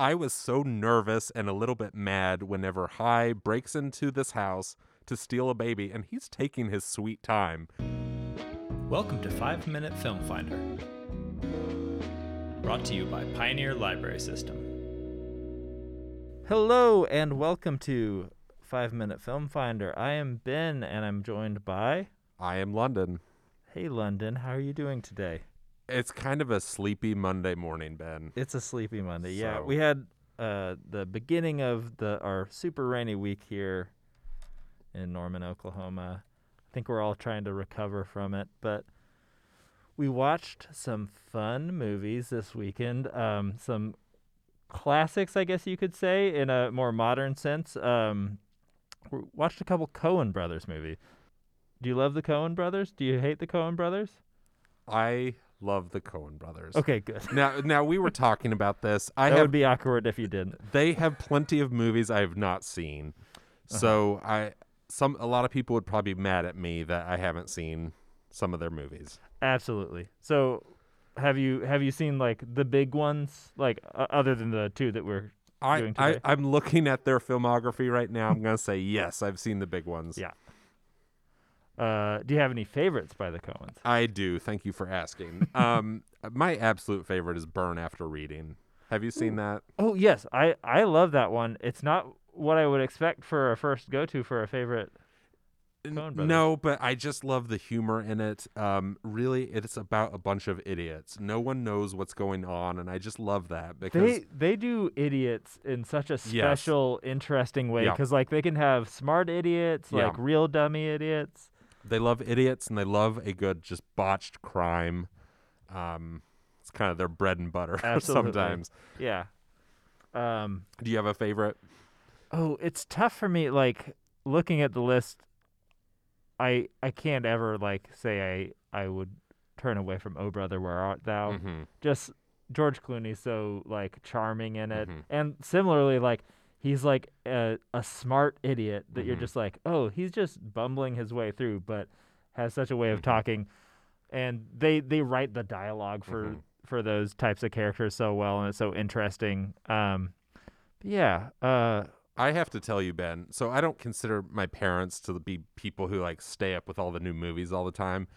I was so nervous and a little bit mad whenever Hi breaks into this house to steal a baby, and he's taking his sweet time. Welcome to 5 Minute Film Finder. Brought to you by Pioneer Library System. Hello and welcome to Five Minute Film Finder. I am Ben and I'm joined by. I am London. Hey London, how are you doing today? It's kind of a sleepy Monday morning, Ben. It's a sleepy Monday. Yeah, we had uh, the beginning of the our super rainy week here in Norman, Oklahoma. I think we're all trying to recover from it, but we watched some fun movies this weekend. Um, some classics, I guess you could say, in a more modern sense. Um, we watched a couple Coen brothers movie. Do you love the Coen brothers? Do you hate the Coen brothers? I love the Coen brothers. Okay, good. Now, now we were talking about this. I that have would be awkward if you didn't. they have plenty of movies I have not seen. Uh-huh. So I some a lot of people would probably be mad at me that I haven't seen some of their movies. Absolutely. So, have you have you seen like the big ones, like uh, other than the two that we're I, Doing I? I'm looking at their filmography right now. I'm gonna say yes, I've seen the big ones. Yeah. Uh, do you have any favorites by the Coens? I do. Thank you for asking. um, my absolute favorite is Burn After Reading. Have you seen that? Oh yes, I I love that one. It's not what I would expect for a first go to for a favorite. N- Coen brothers. No, but I just love the humor in it. Um, really, it's about a bunch of idiots. No one knows what's going on, and I just love that because They they do idiots in such a special, interesting way Yeah. because like they can have smart idiots, Yeah. like real dummy idiots. They love idiots and they love a good just botched crime. Um, it's kind of their bread and butter sometimes. Yeah. Um. Do you have a favorite? Oh, it's tough for me. Like looking at the list, I I can't ever like say I I would turn away from Oh Brother Where Art Thou. Mhm. Just George Clooney's so like charming in it, Mhm. and similarly like he's like a a smart idiot that you're Mhm. just like oh he's just bumbling his way through, but has such a way of Mhm. talking, and they they write the dialogue for Mhm. for those types of characters so well, and it's so interesting. Um, yeah. Uh. I have to tell you, Ben. So I don't consider my parents to be people who like stay up with all the new movies all the time.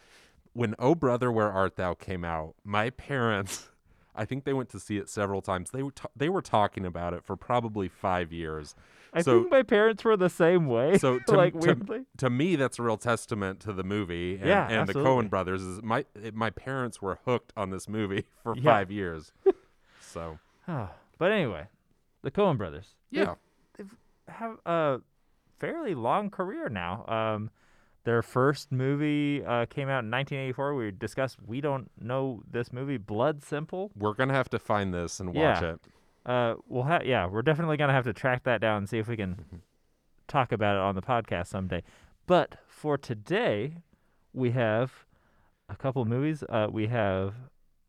When Oh Brother, Where Art Thou came out, my parents, I think they went to see it several times. They were ta- they were talking about it for probably five years. I So- think my parents were the same way. So to, like to, weirdly. to me, that's a real testament to the movie and, Yeah, and the. Coen brothers. Is my my parents were hooked on this movie for Yeah. five years. So but anyway, the Coen brothers yeah, they, have a fairly long career now. Um, their first movie uh, came out in 1984. We discussed. We don't know this movie, Blood Simple. we're gonna have to find this and watch Yeah. it. Uh, we'll ha- yeah, we're definitely gonna have to track that down and see if we can Mhm. talk about it on the podcast someday. But for today, we have a couple movies. Uh, we have.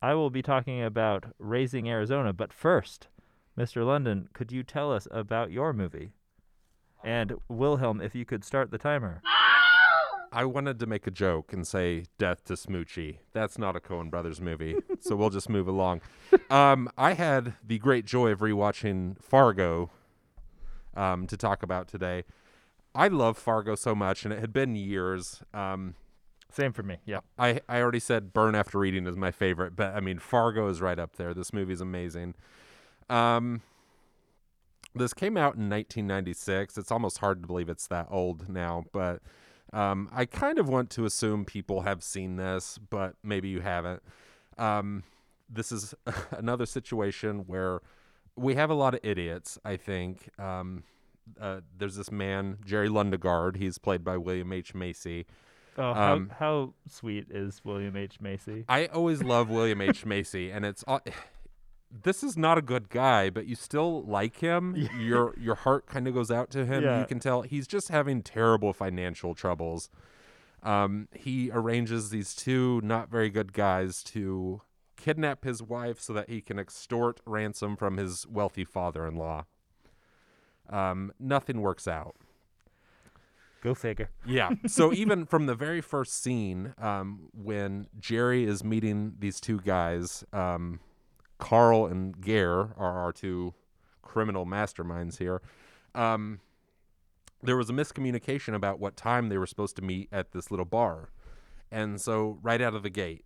I will be talking about Raising Arizona, but first, Mr. London, could you tell us about your movie? And Wilhelm, if you could start the timer. I wanted to make a joke and say "Death to Smoochy." That's not a Coen Brothers movie, so we'll just move along. Um, I had the great joy of rewatching Fargo um, to talk about today. I love Fargo so much, and it had been years. Um, Same for me. Yeah. I I already said Burn After Reading is my favorite, but I mean Fargo is right up there. This movie's amazing. Um, this came out in 1996. It's almost hard to believe it's that old now, but um, I kind of want to assume people have seen this, but maybe you haven't. Um, this is another situation where we have a lot of idiots. I think um, uh, there's this man Jerry Lundegaard. He's played by William H Macy. Oh, how, Um, how sweet is William H Macy? I always love William H Macy, and it's all, this is not a good guy, but you still like him. Your your heart kind of goes out to him. Yeah. You can tell he's just having terrible financial troubles. Um, he arranges these two not very good guys to kidnap his wife so that he can extort ransom from his wealthy father-in-law. Um, nothing works out. Go figure. Yeah. So even from the very first scene, um, when Jerry is meeting these two guys, um, Carl and Gaear are our two criminal masterminds here. Um, there was a miscommunication about what time they were supposed to meet at this little bar, and so right out of the gate,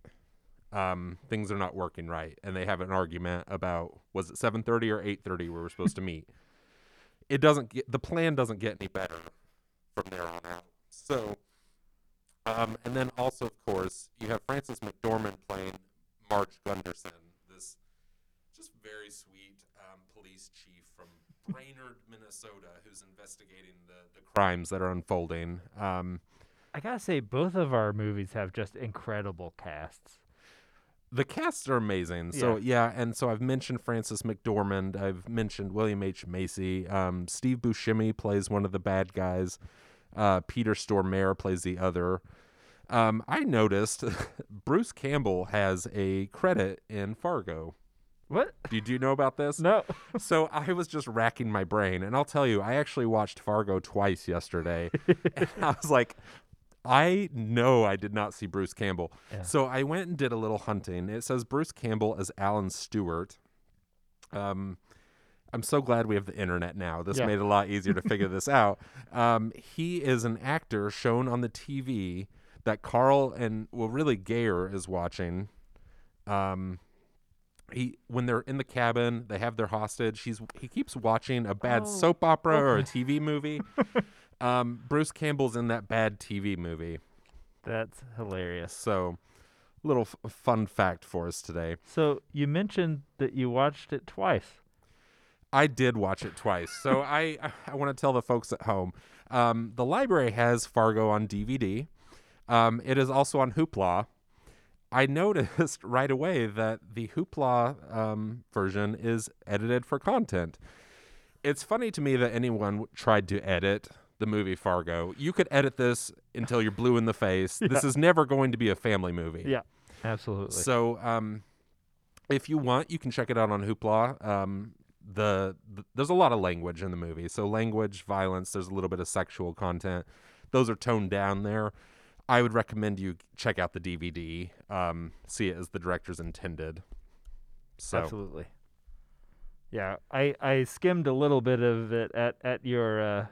um, things are not working right, and they have an argument about was it seven thirty or eight thirty we were supposed to meet. It doesn't get the plan doesn't get any better from there on out. So, um, and then also of course you have Frances McDormand playing Marge Gunderson, this just very sweet um, police chief from Brainerd, Minnesota, who's investigating the, the crimes that are unfolding. Um, I gotta say, both of our movies have just incredible casts. the casts are amazing. So yeah. and so I've mentioned Frances McDormand. I've mentioned William H Macy. Um, Steve Buscemi plays one of the bad guys. Uh, Peter Stormare plays the other. Um, I noticed Bruce Campbell has a credit in Fargo. What? Did you know about this? No. So I was just racking my brain, and I'll tell you, I actually watched Fargo twice yesterday, and I was like, I know I did not see Bruce Campbell. Yeah. So I went and did a little hunting. It says Bruce Campbell as Alan Stewart. Um, I'm so glad we have the internet now. This Yeah. made it a lot easier to figure this out. Um, he is an actor shown on the TV that Carl and well, really Gaear is watching. Um, he when they're in the cabin, they have their hostage. He's he keeps watching a bad Oh, soap opera or a. TV movie. um, Bruce Campbell's in that bad TV movie. That's hilarious. So, little f- fun fact for us today. So you mentioned that you watched it twice. I did watch it twice. So I I want to tell the folks at home. Um, the library has Fargo on DVD. Um, it is also on Hoopla. I noticed right away that the Hoopla um, version is edited for content. It's funny to me that anyone tried to edit the movie Fargo. You could edit this until you're blue in the face. This is never going to be a family movie. Yeah. Absolutely. So, um, if you want, you can check it out on Hoopla. Um, the, the there's a lot of language in the movie, so language, violence. There's a little bit of sexual content. Those are toned down there. I would recommend you check out the DVD. Um, see it as the director's intended. So, Absolutely. Yeah, I I skimmed a little bit of it at at your uh,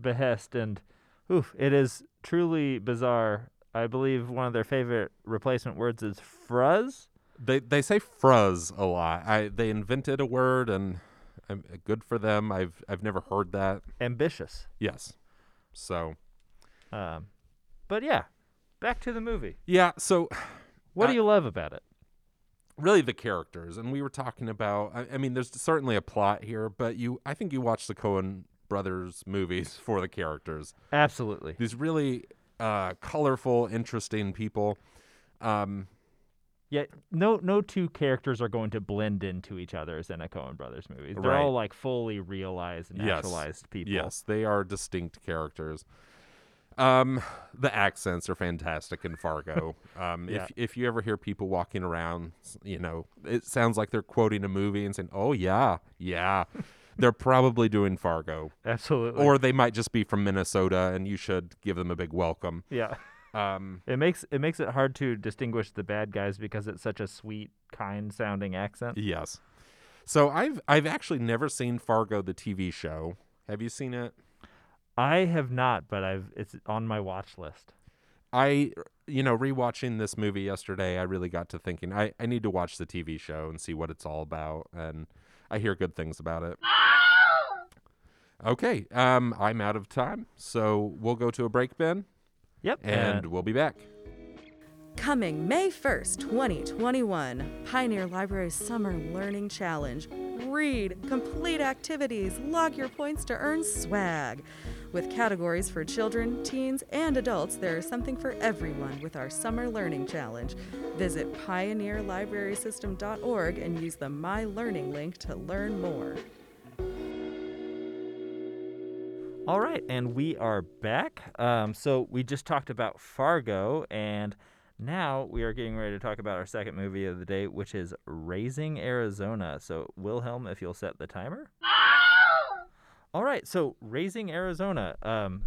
behest, and oof, it is truly bizarre. I believe one of their favorite replacement words is "fruz." they they say "fruz" a lot. I they invented a word, and um, good for them. I've I've never heard that. Ambitious. Yes. So Um, but yeah, back to the movie. yeah. So What do you love about it? really the characters and we were talking about I, I mean there's certainly a plot here but you i think you watch the coen brothers movies for the characters Absolutely. these really uh colorful interesting people um Yeah, no no two characters are going to blend into each other as in a Coen Brothers movie. They're Right. all like fully realized, Yes. naturalized people. yes they are distinct characters um the accents are fantastic in fargo um Yeah. if if you ever hear people walking around you know it sounds like they're quoting a movie and saying oh yeah yeah they're probably doing fargo Absolutely. or they might just be from Minnesota, and you should give them a big welcome. yeah. Um, It makes it makes it hard to distinguish the bad guys because it's such a sweet, kind sounding accent. yes. So I've I've actually never seen Fargo the TV show. Have you seen it? I have not, but I've it's on my watch list. I you know rewatching this movie yesterday, I really got to thinking I I need to watch the TV show and see what it's all about, and I hear good things about it. Okay, um, I'm out of time, so we'll go to a break, Ben, Yep. and we'll be back. Coming May 1st, 2021, Pioneer Library's Summer Learning Challenge. Read, complete activities, log your points to earn swag. With categories for children, teens, and adults, there is something for everyone with our Summer Learning Challenge. Visit pioneerlibrarysystem.org and use the My Learning link to learn more. All right, and we are back. Um, so we just talked about Fargo, and now we are getting ready to talk about our second movie of the day, which is Raising Arizona. So Wilhelm, if you'll set the timer. All right, so Raising Arizona. Um,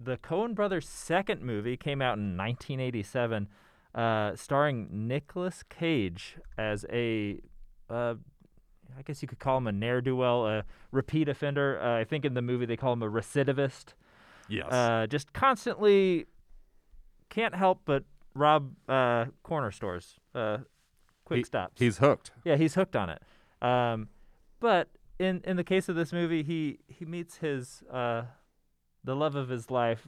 the Coen Brothers' second movie came out in 1987, uh, starring Nicolas Cage as a uh, I guess you could call him a ne'er do well, a repeat offender. Uh, I think in the movie they call him a recidivist. Yes. Uh, just constantly can't help but rob uh, corner stores, uh, quick He- stops. He's hooked. Yeah, he's hooked on it. Um, but in in the case of this movie, he he meets his uh, the love of his life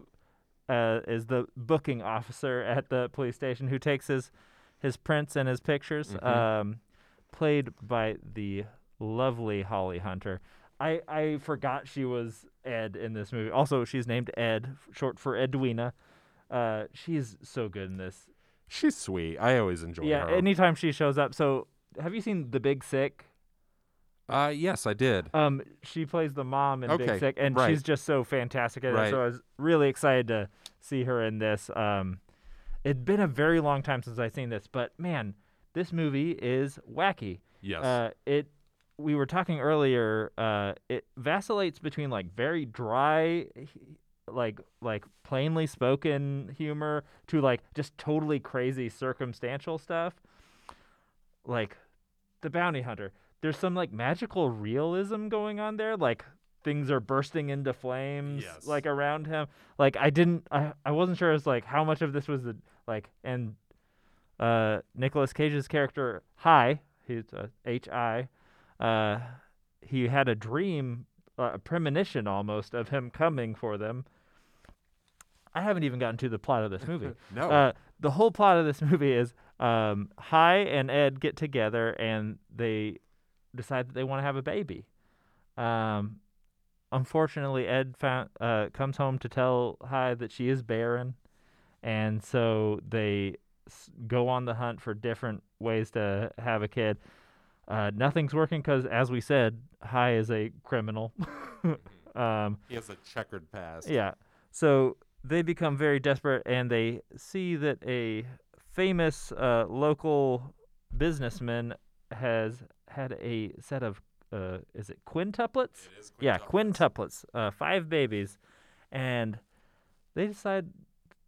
uh, is the booking officer at the police station who takes his his prints and his pictures. Mhm. Um, played by the lovely Holly Hunter. I I forgot she was Ed in this movie. Also, she's named Ed, short for Edwina. Uh, she's so good in this. She's sweet. I always enjoy yeah, her. anytime she shows up. So, have you seen The Big Sick? Uh, yes, I did. Um, she plays the mom in Okay, Big Sick, and right. she's just so fantastic at it. So I was really excited to see her in this. Um, it'd been a very long time since I'd seen this, but man, this movie is wacky. Yes. Uh, it. We were talking earlier. Uh, it vacillates between like very dry, like like plainly spoken humor to like just totally crazy circumstantial stuff. Like the bounty hunter. There's some like magical realism going on there. Like things are bursting into flames Yes. like around him. Like I didn't. I I wasn't sure as like how much of this was the like and uh Nicolas Cage's character Hi, he's uh, H I. Uh, he had a dream, uh, a premonition almost of him coming for them. I haven't even gotten to the plot of this movie. no. Uh, the whole plot of this movie is um, Hi and Ed get together and they decide that they want to have a baby. Um, unfortunately, Ed found, uh, comes home to tell Hi that she is barren, and so they s- go on the hunt for different ways to have a kid. Uh, nothing's working because, as we said, Hi is a criminal. um, he has a checkered past. yeah. So they become very desperate and they see that a famous uh, local businessman has had a set of, uh, is it quintuplets? yeah, quintuplets, uh, five babies. And they decide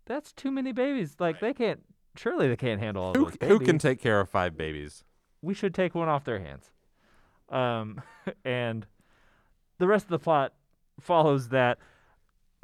that's too many babies. Like, they can't, surely they can't handle all Who, those who can take care of five babies? we should take one off their hands. Um, and the rest of the plot follows that.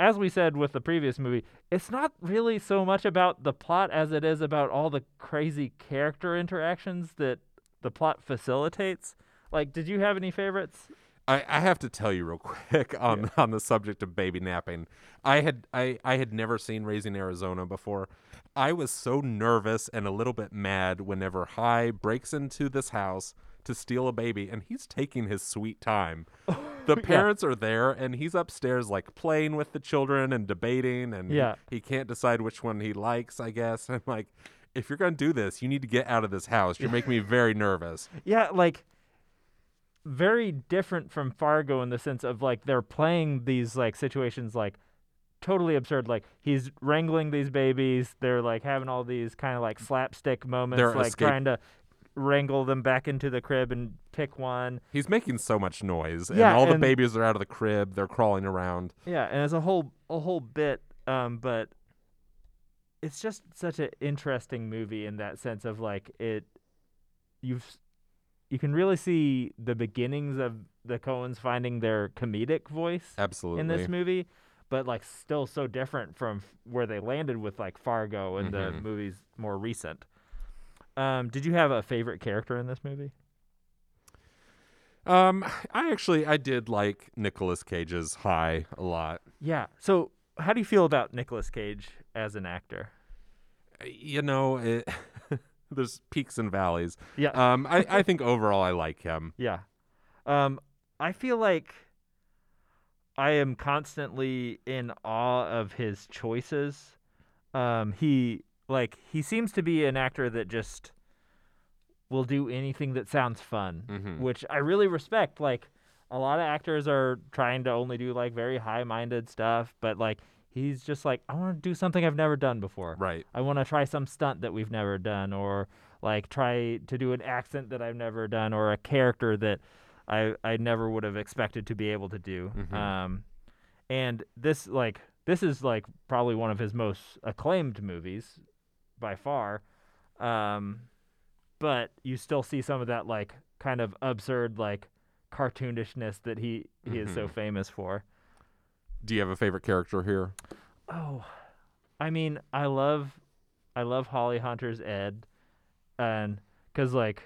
As we said with the previous movie, it's not really so much about the plot as it is about all the crazy character interactions that the plot facilitates. Like, did you have any favorites? I, I have to tell you real quick on on the subject of baby napping. I had I, I had never seen Raising Arizona before. I was so nervous and a little bit mad whenever Hi breaks into this house to steal a baby and he's taking his sweet time. The parents are there and he's upstairs like playing with the children and debating and he- Yeah. he, can't decide which one he likes, I guess. I'm like, if you're gonna do this, you need to get out of this house. You're making me very nervous. Yeah, like very different from Fargo in the sense of like they're playing these like situations like totally absurd. Like he's wrangling these babies, they're like having all these kind of like slapstick moments, They're like escape- trying to wrangle them back into the crib and pick one. He's making so much noise, and Yeah, all the and- babies are out of the crib. They're crawling around. Yeah, and it's a whole a whole bit, um, but it's just such an interesting movie in that sense of like it. You've you can really see the beginnings of the Coens finding their comedic voice Absolutely. in this movie, but like still so different from f- where they landed with like Fargo and the Mhm. movies more recent. Um, did you have a favorite character in this movie? Um, I actually I did like Nicolas Cage's Hi a lot. Yeah. So, how do you feel about Nicolas Cage as an actor? You know, it, there's peaks and valleys. Yeah. Um, I I think overall I like him. Yeah. Um, I feel like I am constantly in awe of his choices. Um, he like he seems to be an actor that just will do anything that sounds fun, Mhm. which I really respect. Like a lot of actors are trying to only do like very high-minded stuff, but like he's just like I want to do something I've never done before. Right. I want to try some stunt that we've never done, or like try to do an accent that I've never done, or a character that I I never would have expected to be able to do. Mhm. Um, and this like this is like probably one of his most acclaimed movies by far. Um, but you still see some of that like kind of absurd like cartoonishness that he he is so Mhm. famous for. Do you have a favorite character here? Oh, I mean, I love, I love Holly Hunter's Ed, and because like,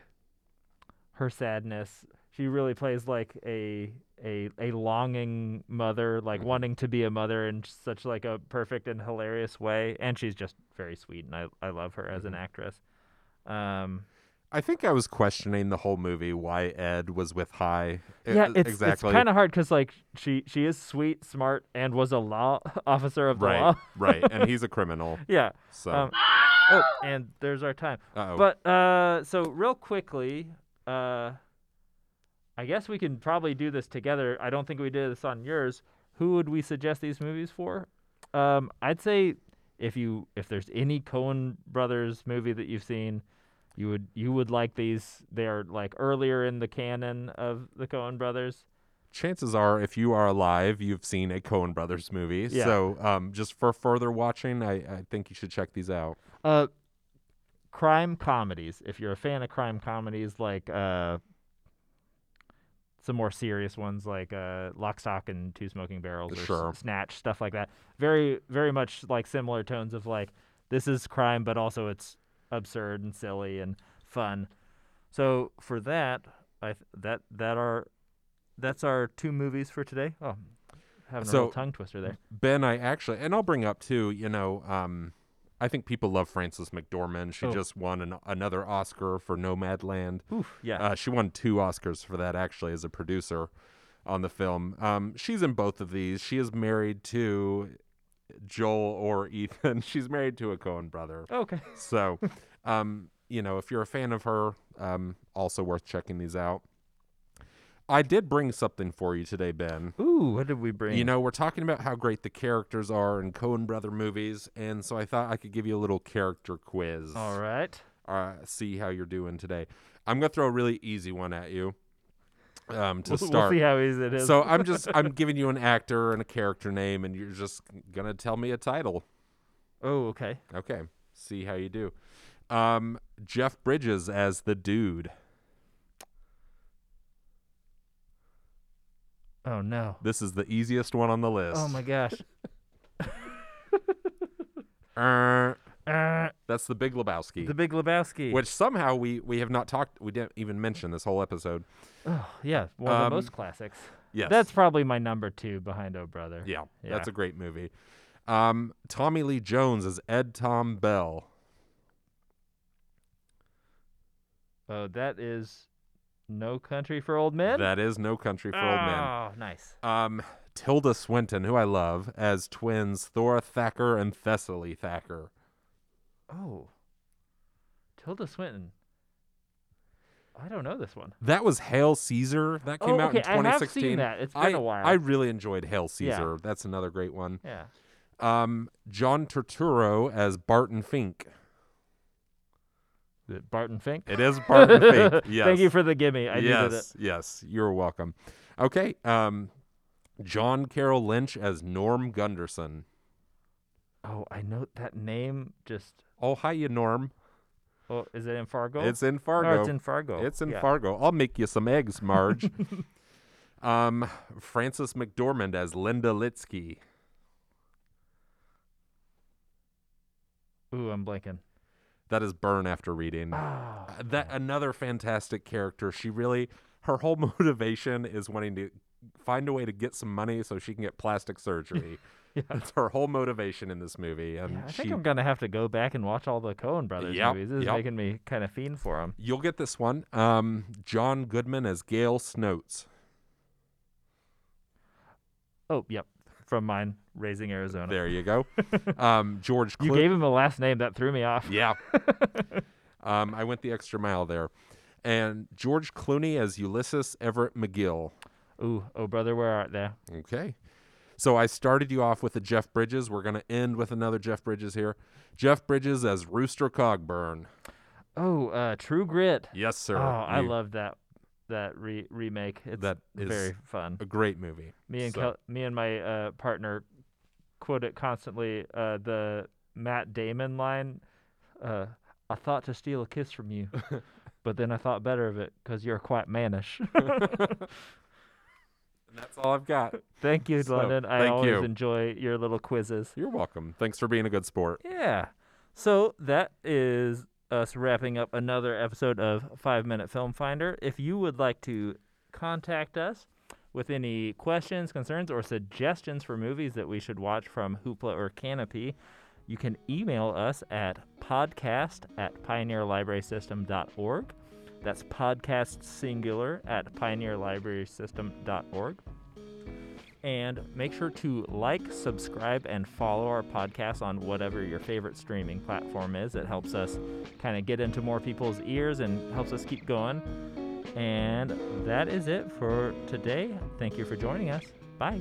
her sadness, she really plays like a a a longing mother, like Mhm. wanting to be a mother in such like a perfect and hilarious way, and she's just very sweet, and I I love her as an Mhm. actress. Um, I think I was questioning the whole movie why Ed was with Hi. Yeah, I- it's exactly. it's kind of hard because like she she is sweet, smart, and was a law officer of the right, law. right, and he's a criminal. yeah. So, Um, oh, and there's our time. uh-oh. But uh, so real quickly, uh, I guess we can probably do this together. I don't think we did this on yours. Who would we suggest these movies for? Um, I'd say if you if there's any Coen Brothers movie that you've seen, you would you would like these. They're like earlier in the canon of the Coen Brothers. chances are, if you are alive, you've seen a Coen Brothers movie. Yeah. So, um, just for further watching, I, I think you should check these out. Uh, crime comedies. If you're a fan of crime comedies, like uh, some more serious ones, like uh, Lock, Stock, and Two Smoking Barrels, or Sure. Snatch, stuff like that. Very, very much like similar tones of like this is crime, but also it's absurd and silly and fun. So for that, I th- that that are that's our two movies for today. Oh, having a So- real tongue twister there. Ben, I actually, and I'll bring up too, you know, um, I think people love Frances McDormand. She Oh. just won an, another Oscar for Nomadland. Oof, yeah. Uh, she won two Oscars for that actually as a producer on the film. Um, she's in both of these. She is married to Joel or Ethan. She's married to a Coen brother. okay. So, um, you know, if you're a fan of her, um, also worth checking these out. I did bring something for you today, Ben. Ooh, what did we bring? You know, we're talking about how great the characters are in Coen brother movies, and so I thought I could give you a little character quiz. All right. Uh, see how you're doing today. I'm gonna throw a really easy one at you. Um, to We'll, start. we'll see how easy it is. So I'm just I'm giving you an actor and a character name, and you're just gonna tell me a title. oh, okay. Okay. See how you do. Um, Jeff Bridges as the dude. Oh no. This is the easiest one on the list. Oh my gosh. Uh, Uh, that's the Big Lebowski. the Big Lebowski. which somehow we we have not talked. We didn't even mention this whole episode. Oh, yeah, one of Um, the most classics. Yes, That's probably my number two behind Oh Brother. yeah, Yeah. that's a great movie. Um, Tommy Lee Jones as Ed Tom Bell. Oh, that is No Country for Old Men. That is No Country for Old Men. Oh, nice. Um, Tilda Swinton, who I love, as twins Thora Thacker and Thessaly Thacker. Oh, Tilda Swinton. I don't know this one. That was Hail Caesar. That came oh, out okay. in 2016. I have seen that. It's been I, a while. I really enjoyed Hail Yeah. Caesar. That's another great one. yeah. Um, John Turturro as Barton Fink. Is it Barton Fink. It is Barton Fink. Yes. Thank you for the gimme. I yes, yes, you're welcome. Okay, um, John Carroll Lynch as Norm Gunderson. Oh, I know that name. Just Oh, hiya, Norm. oh, is it in Fargo? It's in Fargo. it's in Fargo. It's in yeah. Fargo. I'll make you some eggs, Marge. um, Frances McDormand as Linda Litzke. Ooh, I'm blanking. That is Burn after reading. Oh, Uh, that another fantastic character. She really her whole motivation is wanting to find a way to get some money so she can get plastic surgery. Yeah. That's her whole motivation in this movie, and yeah, I she. think I'm gonna have to go back and watch all the Coen Brothers Yep, movies. This is yep. making me kind of fiend for them. You'll get this one. Um, John Goodman as Gale Snoats. Oh, yep, from mine, Raising Arizona. There you go. um, George. You gave him a last name that threw me off. Yeah. um, I went the extra mile there. And George Clooney as Ulysses Everett McGill. Ooh, oh brother, where art thou? Okay. So I started you off with a Jeff Bridges. We're going to end with another Jeff Bridges here. Jeff Bridges as Rooster Cogburn. Oh, uh, True Grit. Yes, sir. Oh, I love that that re- remake. It's That very fun. a great movie. Me and So- Kel- me and my uh, partner quote it constantly. Uh, the Matt Damon line. Uh, I thought to steal a kiss from you. but then I thought better of it because you're quite mannish. And that's all I've got. thank you, So, London. I always you. enjoy your little quizzes. You're welcome. Thanks for being a good sport. Yeah. So that is us wrapping up another episode of Five Minute Film Finder. If you would like to contact us with any questions, concerns, or suggestions for movies that we should watch from Hoopla or Canopy, you can email us at podcast at pioneerlibrarysystem.org. That's podcast singular at pioneerlibrarysystem.org. And make sure to like, subscribe, and follow our podcast on whatever your favorite streaming platform is. It helps us kind of get into more people's ears and helps us keep going. And that is it for today. Thank you for joining us. Bye.